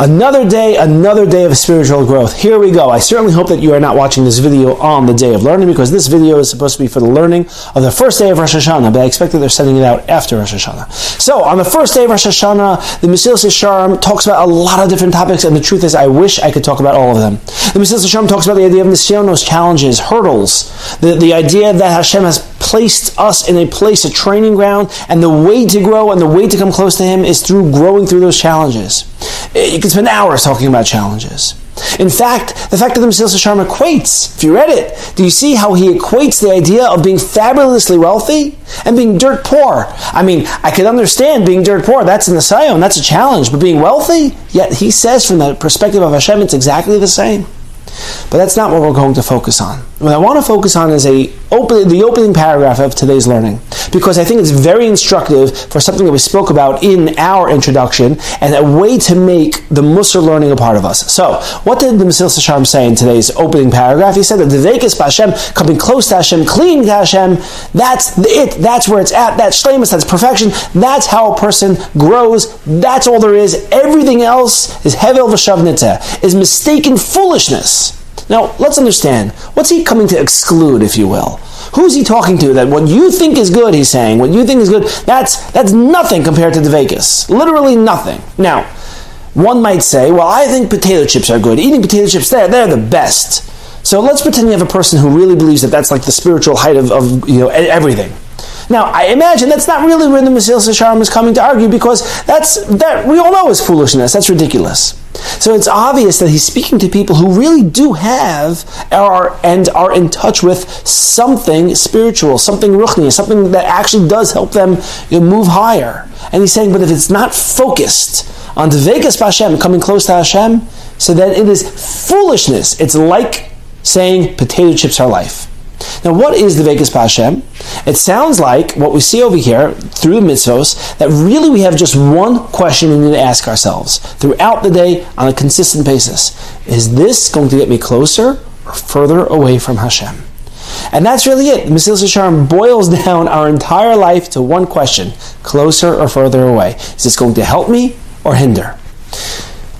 Another day, another day of spiritual growth. Here we go. I certainly hope that you are not watching this video on the day of learning because this video is supposed to be for the learning of the first day of Rosh Hashanah, but I expect that they're sending it out after Rosh Hashanah. So, on the first day of Rosh Hashanah, the Mesilas Yesharim talks about a lot of different topics, and the truth is, I wish I could talk about all of them. The Mesilas Yesharim talks about the idea of Nisyonos, challenges, hurdles, the, the idea that Hashem has placed us in a place, a training ground, and the way to grow and the way to come close to Him is through growing through those challenges. You can spend hours talking about challenges. In fact, the fact that the Mesilas Yesharim equates, if you read it, do you see how he equates the idea of being fabulously wealthy and being dirt poor? I mean, I can understand being dirt poor, that's in the that's a challenge, but being wealthy, yet he says from the perspective of Hashem, it's exactly the same. But that's not what we're going to focus on. What I want to focus on is a open, the opening paragraph of today's learning, because I think it's very instructive for something that we spoke about in our introduction and a way to make the Musar learning a part of us. So, what did the Mesilas Yesharim say in today's opening paragraph? He said that the Vekas Hashem, coming close to Hashem, clinging to Hashem, that's it, that's where it's at, that's shlemus, that's perfection, that's how a person grows, that's all there is. Everything else is Hevel V'Shavnita, is mistaken foolishness. Now, let's understand. What's he coming to exclude, if you will? Who's he talking to? That what you think is good, he's saying, what you think is good, that's, that's nothing compared to the Vegas. Literally nothing. Now, one might say, well, I think potato chips are good. Eating potato chips, they're, they're the best. So let's pretend you have a person who really believes that that's like the spiritual height of, of you know, everything. Now, I imagine that's not really where the Mesilas Yesharim is coming to argue because that's that we all know is foolishness. That's ridiculous. So it's obvious that he's speaking to people who really do have are and are in touch with something spiritual, something ruchni, something that actually does help them you know, move higher. And he's saying, but if it's not focused on the Dvekas Hashem, coming close to Hashem, so then it is foolishness. It's like saying potato chips are life. Now, what is the Vekas Hashem? It sounds like what we see over here through the mitzvos that really we have just one question we need to ask ourselves throughout the day on a consistent basis: Is this going to get me closer or further away from Hashem? And that's really it. Mesilas Yesharim boils down our entire life to one question: closer or further away? Is this going to help me or hinder?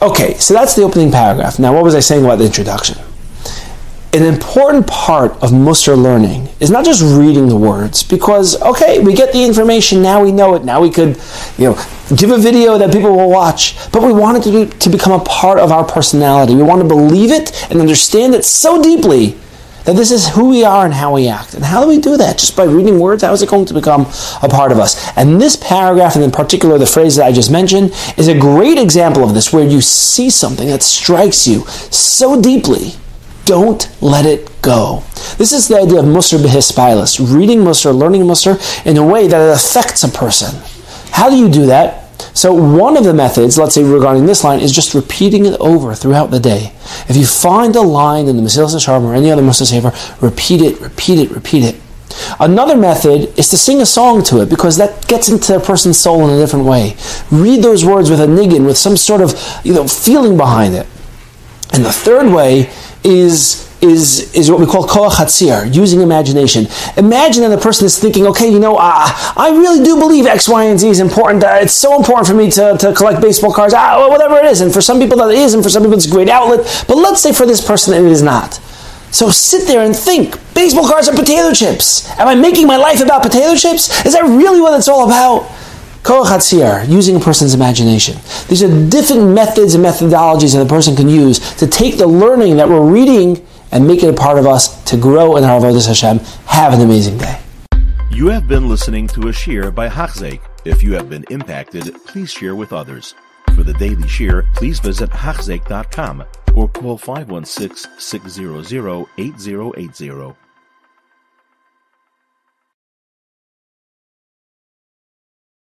Okay, so that's the opening paragraph. Now, what was I saying about the introduction? An important part of Musar learning is not just reading the words, because okay, we get the information now, we know it. Now we could, you know, give a video that people will watch, but we want it to, be, to become a part of our personality. We want to believe it and understand it so deeply that this is who we are and how we act. And how do we do that? Just by reading words? How is it going to become a part of us? And this paragraph, and in particular the phrase that I just mentioned, is a great example of this, where you see something that strikes you so deeply don't let it go. This is the idea of Musar Behispilus, reading Musar, learning Musar in a way that it affects a person. How do you do that? So one of the methods, let's say regarding this line, is just repeating it over throughout the day. If you find a line in the Mesilas Yesharim or any other Musar Sefer, repeat it, repeat it, repeat it. Another method is to sing a song to it because that gets into a person's soul in a different way. Read those words with a niggin, with some sort of you know feeling behind it. And the third way is is is what we call koach hatziyur, using imagination. Imagine that the person is thinking, okay, you know, uh, I really do believe X, Y, and Z is important. Uh, it's so important for me to, to collect baseball cards, uh, whatever it is. And for some people that is, and for some people it's a great outlet. But let's say for this person it is not. So sit there and think. Baseball cards are potato chips. Am I making my life about potato chips? Is that really what it's all about? Koach using a person's imagination. These are different methods and methodologies that a person can use to take the learning that we're reading and make it a part of us to grow in our Avodah Hashem. Have an amazing day. You have been listening to a shiur by Hachzeik. If you have been impacted, please share with others. For the daily shiur, please visit Hachzeik.com or call 516 600 8080.